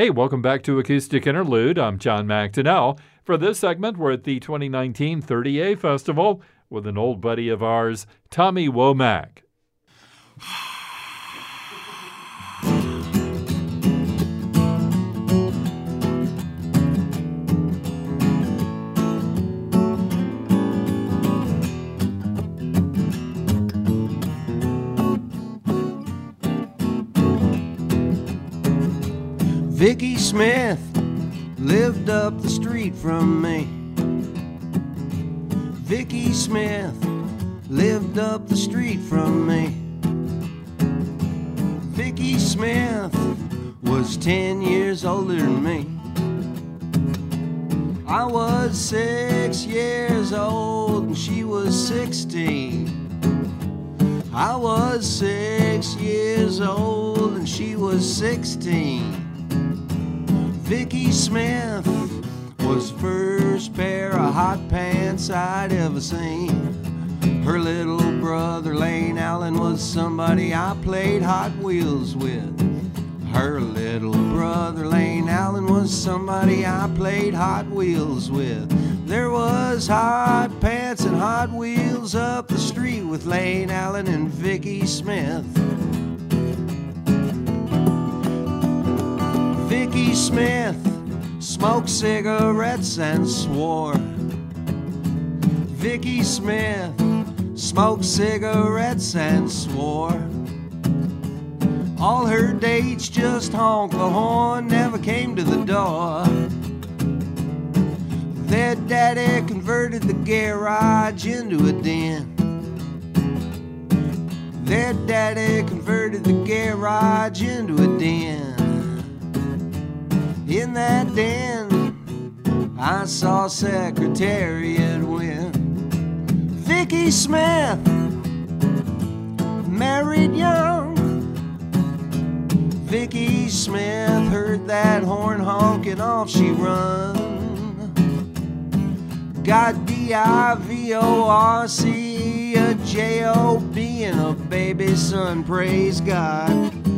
Hey, welcome back to Acoustic Interlude. I'm John McDonnell. For this segment, we're at the 2019 30A Festival with an old buddy of ours, Tommy Womack. Vicky Smith lived up the street from me. Vicky Smith lived up the street from me. Vicky Smith was 10 years older than me. I was six years old and she was 16. I was six years old and she was 16. Vicky Smith was the first pair of hot pants I'd ever seen. Her little brother Lane Allen was somebody I played Hot Wheels with. Her little brother Lane Allen was somebody I played Hot Wheels with. There was hot pants and Hot Wheels up the street with Lane Allen and Vicky Smith. Vicky Smith smoked cigarettes and swore. Vicky Smith smoked cigarettes and swore. All her dates just honked the horn, never came to the door. Their daddy converted the garage into a den. Their daddy converted the garage into a den in that den. I saw Secretariat win. Vicky Smith married young. Vicky Smith heard that horn honking off she run. Got D-I-V-O-R-C, a J-O-B, and a baby son, praise God.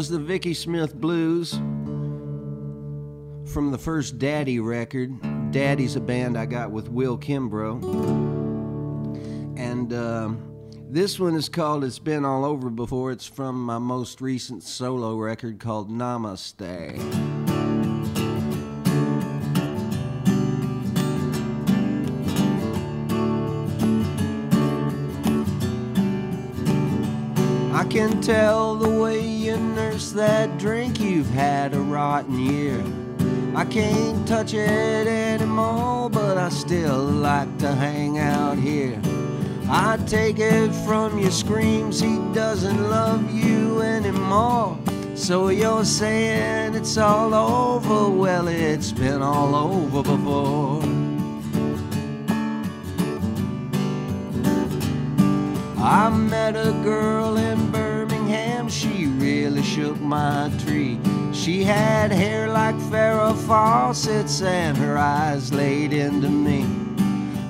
Was the Vicky Smith Blues from the first Daddy record. Daddy's a band I got with Will Kimbrough. And uh, this one is called It's Been All Over Before. It's from my most recent solo record called Namaste. I can tell the way you nurse that drink you've had a rotten year. I can't touch it anymore, but I still like to hang out here. I take it from your screams, he doesn't love you anymore. So you're saying it's all over? Well, it's been all over before. I met a girl really shook my tree. She had hair like Farrah Fawcett's and her eyes laid into me.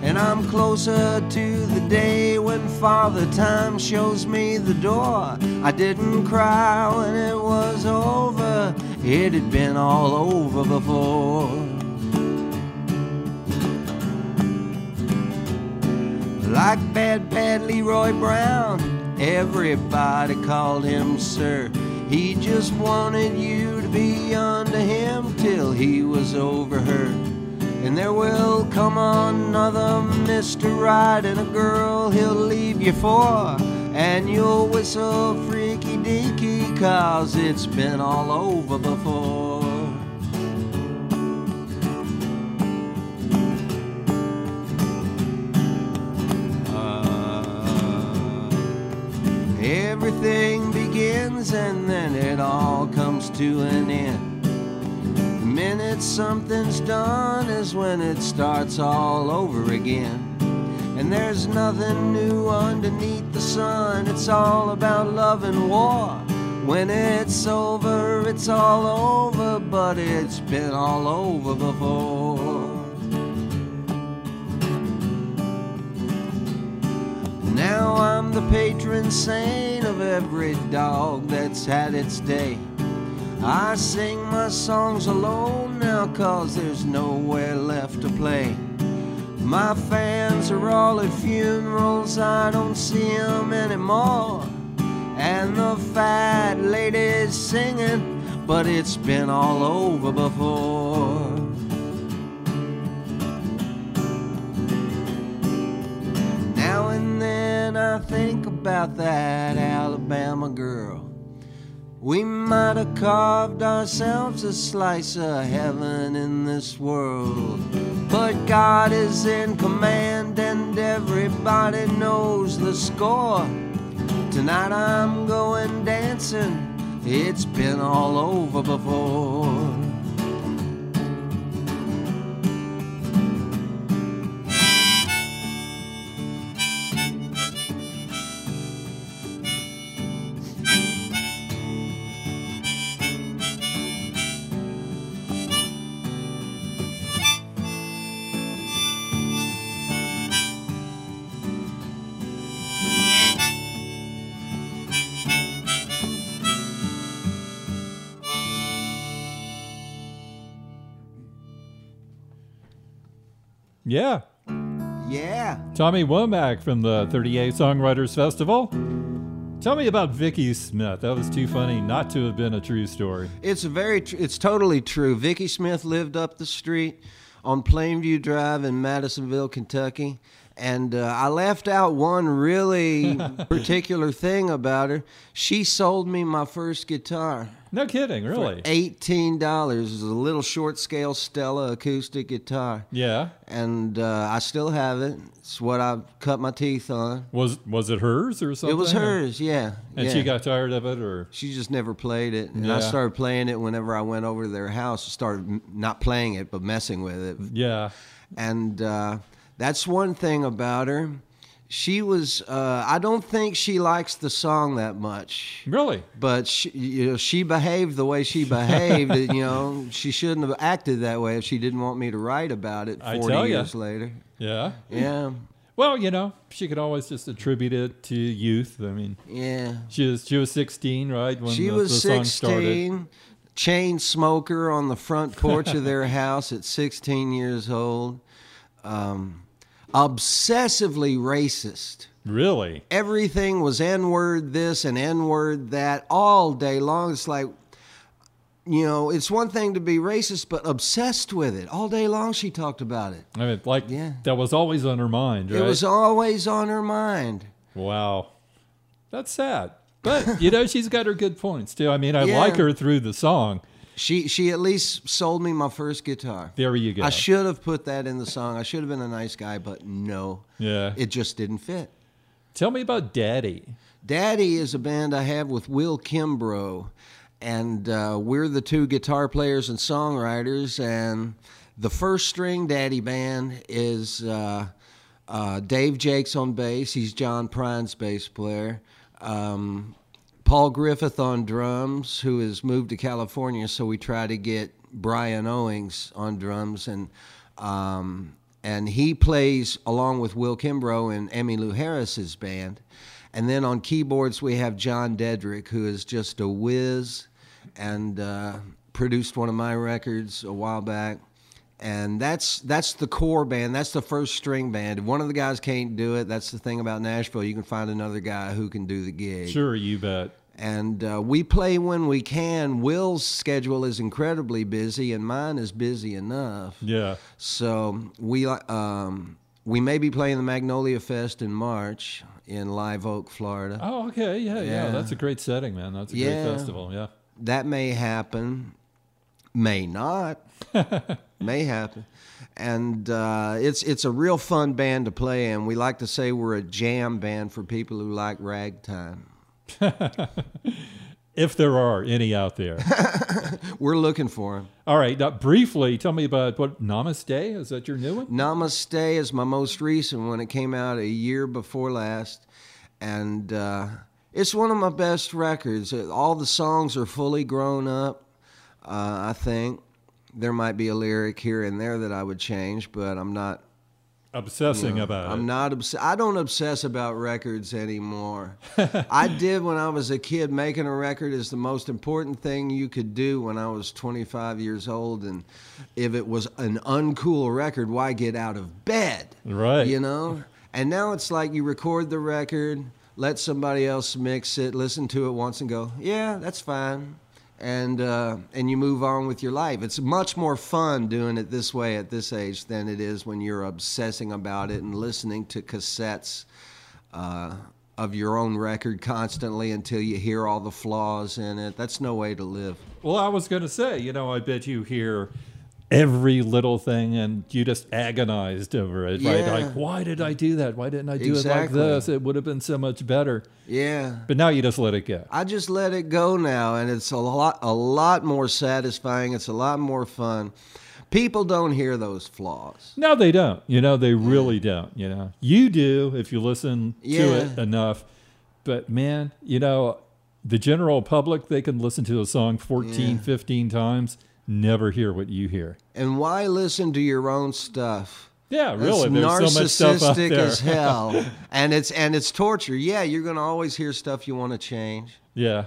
And I'm closer to the day when Father Time shows me the door. I didn't cry when it was over, it had been all over before. Like Bad Bad Leroy Brown, everybody called him Sir. He just wanted you to be unto him till he was over her. And there will come another Mr. Right and a girl he'll leave you for. And you'll whistle freaky deaky, cause it's been all over before. Uh, everything begins and then it all comes to an end. The minute something's done is when it starts all over again. And there's nothing new underneath the sun. It's all about love and war. When it's over, it's all over, but it's been all over before. Now I'm the patron saint of every dog that's had its day. I sing my songs alone now cause there's nowhere left to play. My fans are all at funerals, I don't see them anymore. And the fat lady's singing, but it's been all over before. Then I think about that Alabama girl. We might have carved ourselves a slice of heaven in this world. But God is in command and everybody knows the score. Tonight I'm going dancing, it's been all over before. Yeah. Yeah. Tommy Womack from the 30A Songwriters Festival. Tell me about Vicky Smith. That was too funny not to have been a true story. It's a very, tr- it's totally true. Vicky Smith lived up the street on Plainview Drive in Madisonville, Kentucky. And uh, I left out one really particular thing about her. She sold me my first guitar. No kidding, really. Eighteen dollars. is a little short scale Stella acoustic guitar, Yeah. and uh, I still have it. It's what I cut my teeth on. Was was it hers or something? It was hers, yeah. And yeah. she got tired of it, or She just never played it, and I started playing it whenever I went over to their house. Started not playing it, but messing with it, yeah. and uh, that's one thing about her. She was. Uh, I don't think she likes the song that much, Really? but she, you know, she behaved the way she behaved. you know, she shouldn't have acted that way if she didn't want me to write about it I forty tell ya. years later. Yeah. Yeah, Well, you know, she could always just attribute it to youth. I mean, yeah. she was she was 16, right? When She the, was the song started. 16, chain smoker on the front porch of their house at 16 years old, um, obsessively racist. Really? Everything was N word this and N word that all day long. It's like, you know, it's one thing to be racist, but obsessed with it. All day long she talked about it. I mean, like Yeah. that was always on her mind, right? It was always on her mind. wow. That's sad. But, you know, she's got her good points too. I mean, I Yeah. like her through the song. She she at least sold me my first guitar. There you go. I should have put that in the song. I should have been a nice guy, but no. yeah. It just didn't fit. Tell me about Daddy. Daddy is a band I have with Will Kimbrough, and uh, we're the two guitar players and songwriters. And the first string Daddy band is uh, uh, Dave Jacques on bass. He's John Prine's bass player. Um, Paul Griffith on drums, who has moved to California, so we try to get Bryan Owings on drums, and um, and he plays along with Will Kimbrough and Emmylou Harris's band. And then on keyboards we have John Deaderick, who is just a whiz, and uh, produced one of my records a while back. And that's that's the core band. That's the first string band. If one of the guys can't do it, that's the thing about Nashville. You can find another guy who can do the gig Sure, you bet. And uh, we play when we can. Will's schedule is incredibly busy, and mine is busy enough. Yeah. So we um, we may be playing the Magnolia Fest in March in Live Oak, Florida. Oh, okay. Yeah, yeah. Yeah. That's a great setting, man. That's a Yeah. great festival. Yeah. That may happen, may not, may happen. And uh, it's it's a real fun band to play in. We like to say we're a jam band for people who like ragtime. if there are any out there. We're looking for them. All right, now briefly, tell me about what Namaste is. That your new one? Namaste is my most recent one. It came out a year before last, and uh, it's one of my best records. All the songs are fully grown up. Uh, I think there might be a lyric here and there that I would change, but I'm not obsessing No, about I'm it. not obs- I don't obsess about records anymore. I did when I was a kid. Making a record is the most important thing you could do when I was 25 years old. And if it was an uncool record, why get out of bed? Right. You know. And now it's like you record the record, let somebody else mix it, listen to it once, and go, yeah, that's fine. And uh, and you move on with your life. It's much more fun doing it this way at this age than it is when you're obsessing about it and listening to cassettes uh, of your own record constantly until you hear all the flaws in it. That's no way to live. Well, I was going to say, you know, I bet you hear every little thing and you just agonized over it, right? Like, why did I do that? Why didn't I do it like this? It would have been so much better. Yeah. But now you just let it go. I just let it go now, and it's a lot, a lot more satisfying. It's a lot more fun. People don't hear those flaws. No, they don't. You know, they really don't. You know, you do if you listen to it enough. But man, you know, the general public, they can listen to a song 14, 15 times, never hear what you hear. And why listen to your own stuff? Yeah, really. There's so much stuff out narcissistic there. as hell, and it's and it's torture. Yeah, you're gonna always hear stuff you want to change. Yeah.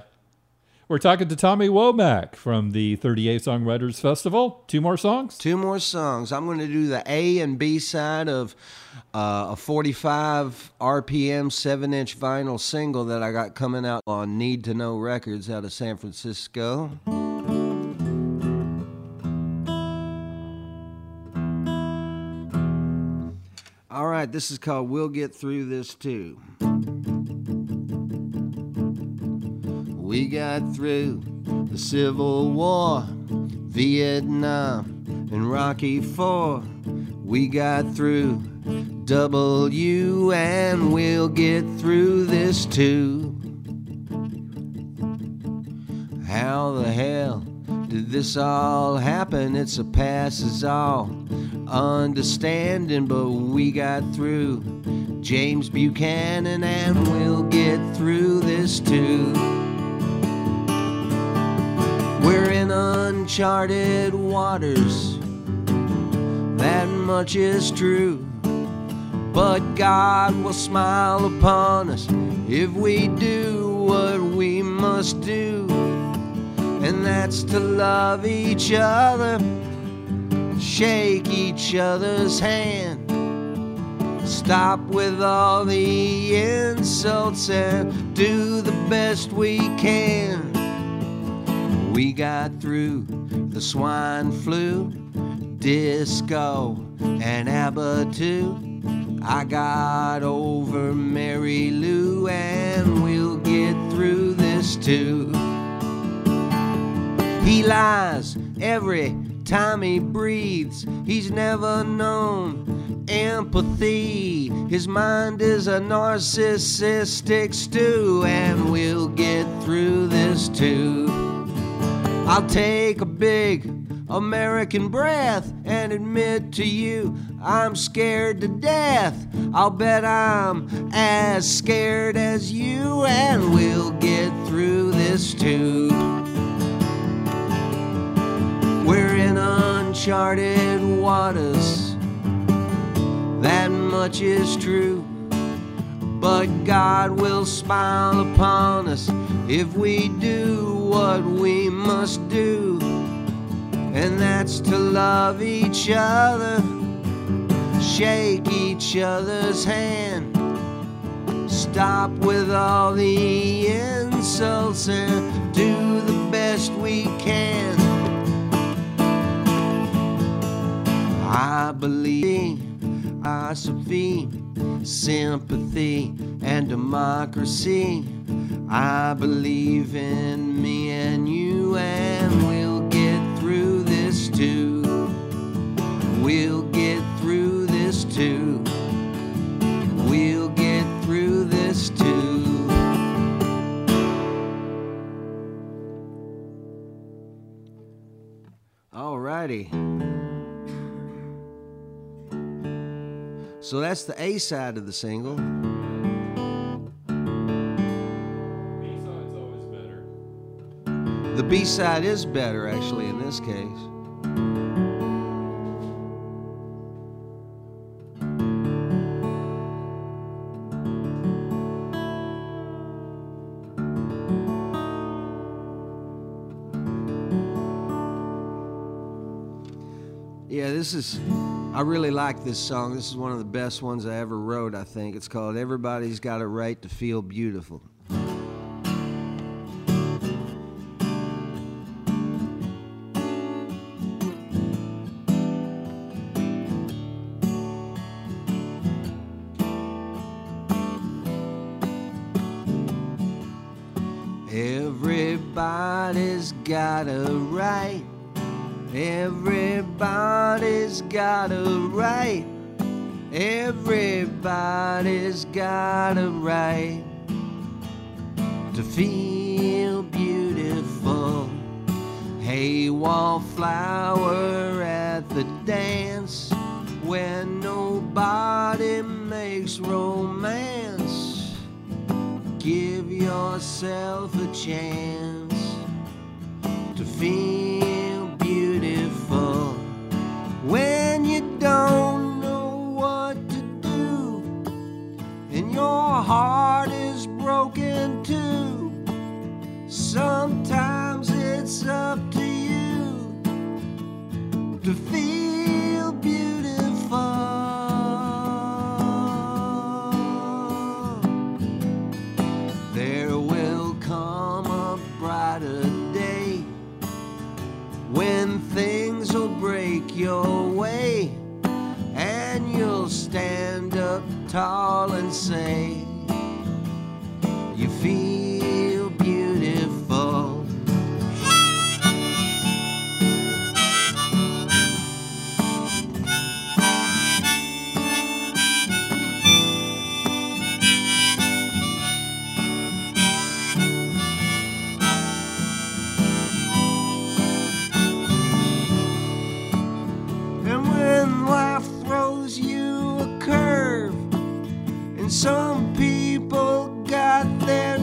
We're talking to Tommy Womack from the 30A Songwriters Festival. Two more songs? Two more songs. I'm going to do the A and B side of uh, a 45 RPM 7 inch vinyl single that I got coming out on Need to Know Records out of San Francisco. All right, this is called We'll Get Through This Too. We got through the Civil War, Vietnam, and Rocky Four. We got through W, and we'll get through this too. How the hell this all happen? It surpasses all understanding, but we got through James Buchanan, and we'll get through this too. We're in uncharted waters, that much is true. But God will smile upon us if we do what we must do, and that's to love each other, shake each other's hand. Stop with all the insults and do the best we can. We got through the swine flu, disco, and ABBA too. I got over Mary Lou, and we'll get through this too. He lies every time he breathes. He's never known empathy. His mind is a narcissistic stew, and we'll get through this too. I'll take a big American breath and admit to you I'm scared to death. I'll bet I'm as scared as you, and we'll get through this too. In uncharted waters, that much is true. But God will smile upon us if we do what we must do, and that's to love each other, shake each other's hand, stop with all the insults, and do the best we can. Sophie, sympathy and democracy. I believe in me and you, and we'll get through this too. We'll So that's the A side of the single. B-side's always better. The B side is better, actually, in this case. Yeah, this is. I really like this song. This is one of the best ones I ever wrote, I think. It's called Everybody's Got a Right to Feel Beautiful. Everybody's got a right. Everybody's got a right. Everybody's got a right to feel beautiful. Hey, wallflower at the dance when nobody makes romance. Give yourself a chance to feel it's up to you to feel beautiful. There will come a brighter day when things will break your way and you'll stand up tall and say, some people got their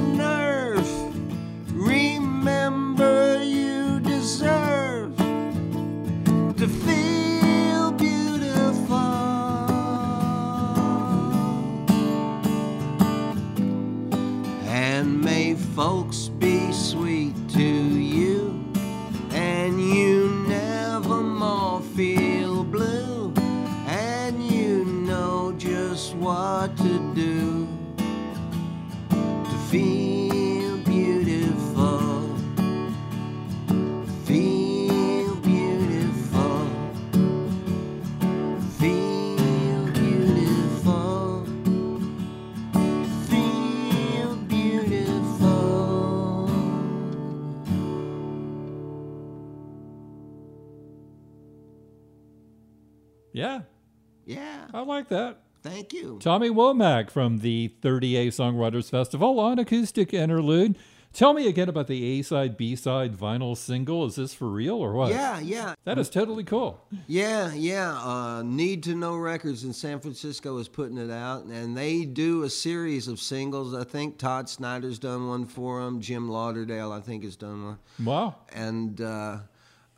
I like that. thank you. Tommy Womack from the 30A Songwriters Festival on Acoustic Interlude. Tell me again about the A side, B side vinyl single. Is this for real or what? Yeah, yeah, That is totally cool. yeah, yeah. Uh, Need to Know Records in San Francisco is putting it out, and they do a series of singles. I think Todd Snider's done one for them. Jim Lauderdale, I think, has done one. Wow. and uh,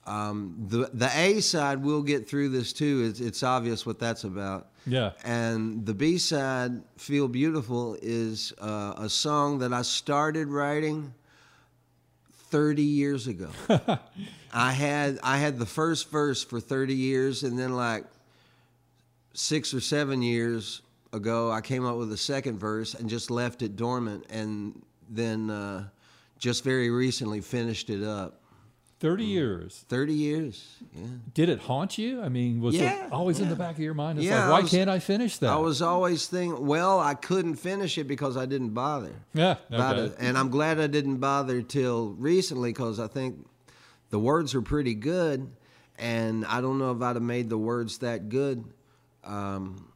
um, the the A side we'll get through this too. It's it's obvious what that's about. Yeah. And the B side, "Feel Beautiful," is uh, a song that I started writing thirty years ago. I had I had the first verse for thirty years, and then like six or seven years ago, I came up with a second verse and just left it dormant, and then uh, just very recently finished it up. 30 years. 30 years. Yeah. Did it haunt you? I mean, was Yeah, it always in the back of your mind? It's Yeah, like, I why was- can't I finish that? I was always thinking, well, I couldn't finish it because I didn't bother. yeah. Okay. it. And I'm glad I didn't bother till recently because I think the words are pretty good. And I don't know if I'd have made the words that good um,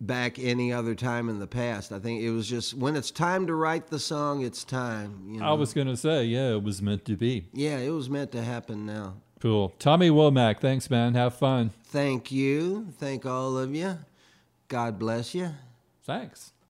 back any other time in the past. I think it was just when it's time to write the song, it's time. You know? I was going to say, yeah, it was meant to be. yeah, it was meant to happen now. Cool. Tommy Womack, thanks, man. Have fun. Thank you. Thank all of you. God bless you. Thanks.